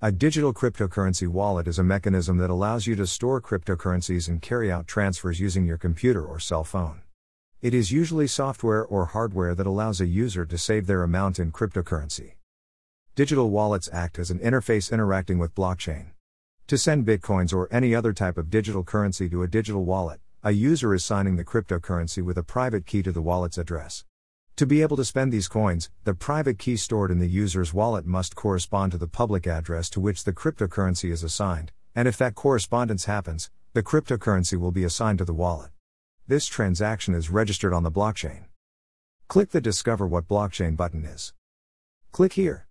A digital cryptocurrency wallet is a mechanism that allows you to store cryptocurrencies and carry out transfers using your computer or cell phone. It is usually software or hardware that allows a user to save their amount in cryptocurrency. Digital wallets act as an interface interacting with blockchain. To send bitcoins or any other type of digital currency to a digital wallet, a user is signing the cryptocurrency with a private key to the wallet's address. To be able to spend these coins, the private key stored in the user's wallet must correspond to the public address to which the cryptocurrency is assigned, and if that correspondence happens, the cryptocurrency will be assigned to the wallet. This transaction is registered on the blockchain. Click the Discover What Blockchain button is. Click here.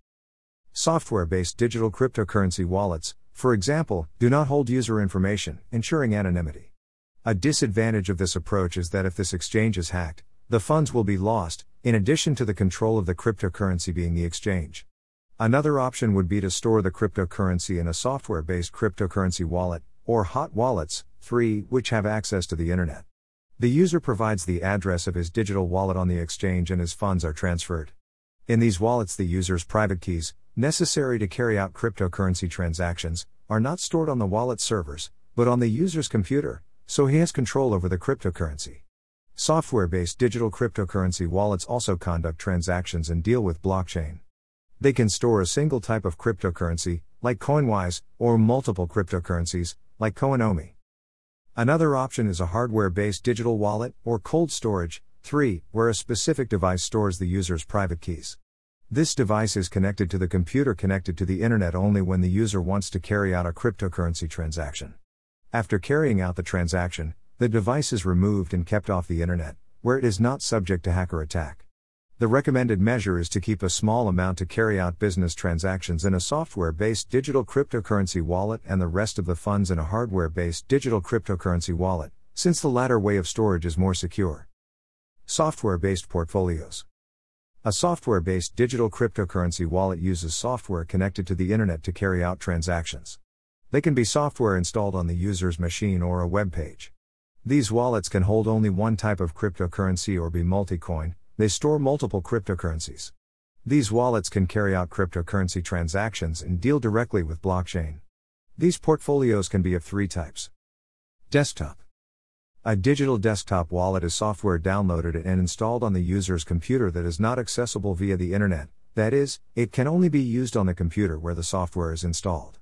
Software based digital cryptocurrency wallets, for example, do not hold user information, ensuring anonymity. A disadvantage of this approach is that if this exchange is hacked, the funds will be lost, in addition to the control of the cryptocurrency being the exchange. Another option would be to store the cryptocurrency in a software based cryptocurrency wallet, or hot wallets, 3, which have access to the internet. The user provides the address of his digital wallet on the exchange and his funds are transferred. In these wallets, the user's private keys, necessary to carry out cryptocurrency transactions, are not stored on the wallet servers, but on the user's computer, so he has control over the cryptocurrency. Software based digital cryptocurrency wallets also conduct transactions and deal with blockchain. They can store a single type of cryptocurrency, like Coinwise, or multiple cryptocurrencies, like Coinomi. Another option is a hardware based digital wallet, or cold storage, 3, where a specific device stores the user's private keys. This device is connected to the computer connected to the internet only when the user wants to carry out a cryptocurrency transaction. After carrying out the transaction, the device is removed and kept off the internet, where it is not subject to hacker attack. The recommended measure is to keep a small amount to carry out business transactions in a software based digital cryptocurrency wallet and the rest of the funds in a hardware based digital cryptocurrency wallet, since the latter way of storage is more secure. Software based portfolios. A software based digital cryptocurrency wallet uses software connected to the internet to carry out transactions. They can be software installed on the user's machine or a web page. These wallets can hold only one type of cryptocurrency or be multi coin, they store multiple cryptocurrencies. These wallets can carry out cryptocurrency transactions and deal directly with blockchain. These portfolios can be of three types Desktop A digital desktop wallet is software downloaded and installed on the user's computer that is not accessible via the internet, that is, it can only be used on the computer where the software is installed.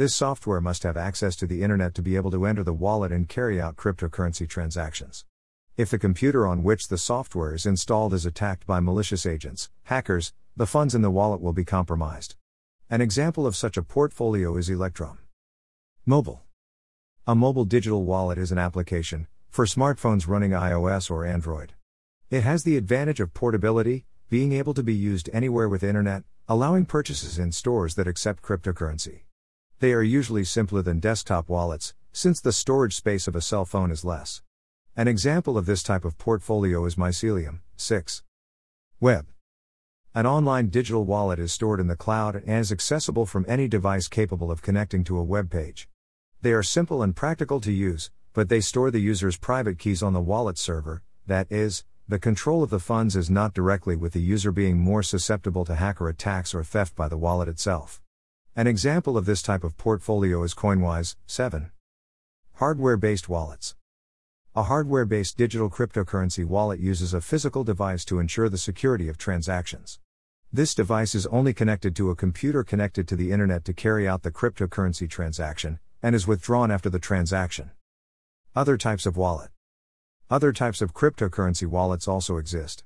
This software must have access to the internet to be able to enter the wallet and carry out cryptocurrency transactions. If the computer on which the software is installed is attacked by malicious agents, hackers, the funds in the wallet will be compromised. An example of such a portfolio is Electrum. Mobile. A mobile digital wallet is an application for smartphones running iOS or Android. It has the advantage of portability, being able to be used anywhere with internet, allowing purchases in stores that accept cryptocurrency. They are usually simpler than desktop wallets, since the storage space of a cell phone is less. An example of this type of portfolio is Mycelium. 6. Web. An online digital wallet is stored in the cloud and is accessible from any device capable of connecting to a web page. They are simple and practical to use, but they store the user's private keys on the wallet server, that is, the control of the funds is not directly with the user being more susceptible to hacker attacks or theft by the wallet itself. An example of this type of portfolio is Coinwise 7. Hardware based wallets. A hardware based digital cryptocurrency wallet uses a physical device to ensure the security of transactions. This device is only connected to a computer connected to the internet to carry out the cryptocurrency transaction, and is withdrawn after the transaction. Other types of wallet. Other types of cryptocurrency wallets also exist.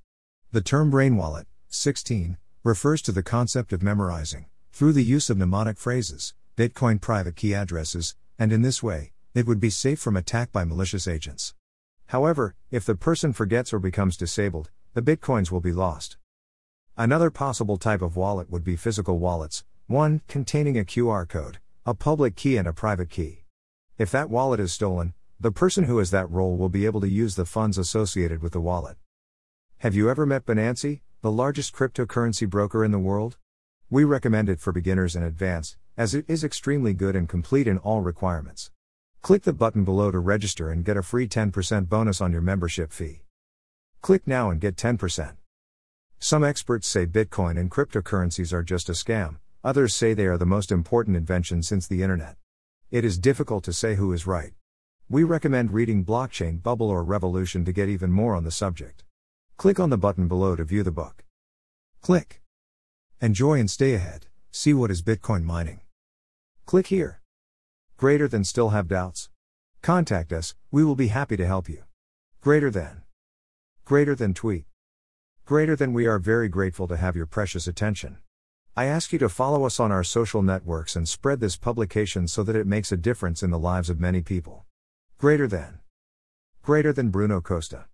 The term brain wallet, 16, refers to the concept of memorizing through the use of mnemonic phrases, Bitcoin private key addresses, and in this way, it would be safe from attack by malicious agents. However, if the person forgets or becomes disabled, the bitcoins will be lost. Another possible type of wallet would be physical wallets, one containing a QR code, a public key, and a private key. If that wallet is stolen, the person who has that role will be able to use the funds associated with the wallet. Have you ever met Binance, the largest cryptocurrency broker in the world? We recommend it for beginners and advanced, as it is extremely good and complete in all requirements. Click the button below to register and get a free 10% bonus on your membership fee. Click now and get 10%. Some experts say Bitcoin and cryptocurrencies are just a scam, Others say they are the most important invention since the internet. It is difficult to say who is right. We recommend reading Blockchain Bubble or Revolution to get even more on the subject. Click on the button below to view the book. Click. Enjoy and stay ahead. See what is Bitcoin mining. Click here. Greater than still have doubts? Contact us, we will be happy to help you. Greater than. Greater than tweet. Greater than we are very grateful to have your precious attention. I ask you to follow us on our social networks and spread this publication so that it makes a difference in the lives of many people. Greater than. Greater than Bruno Costa.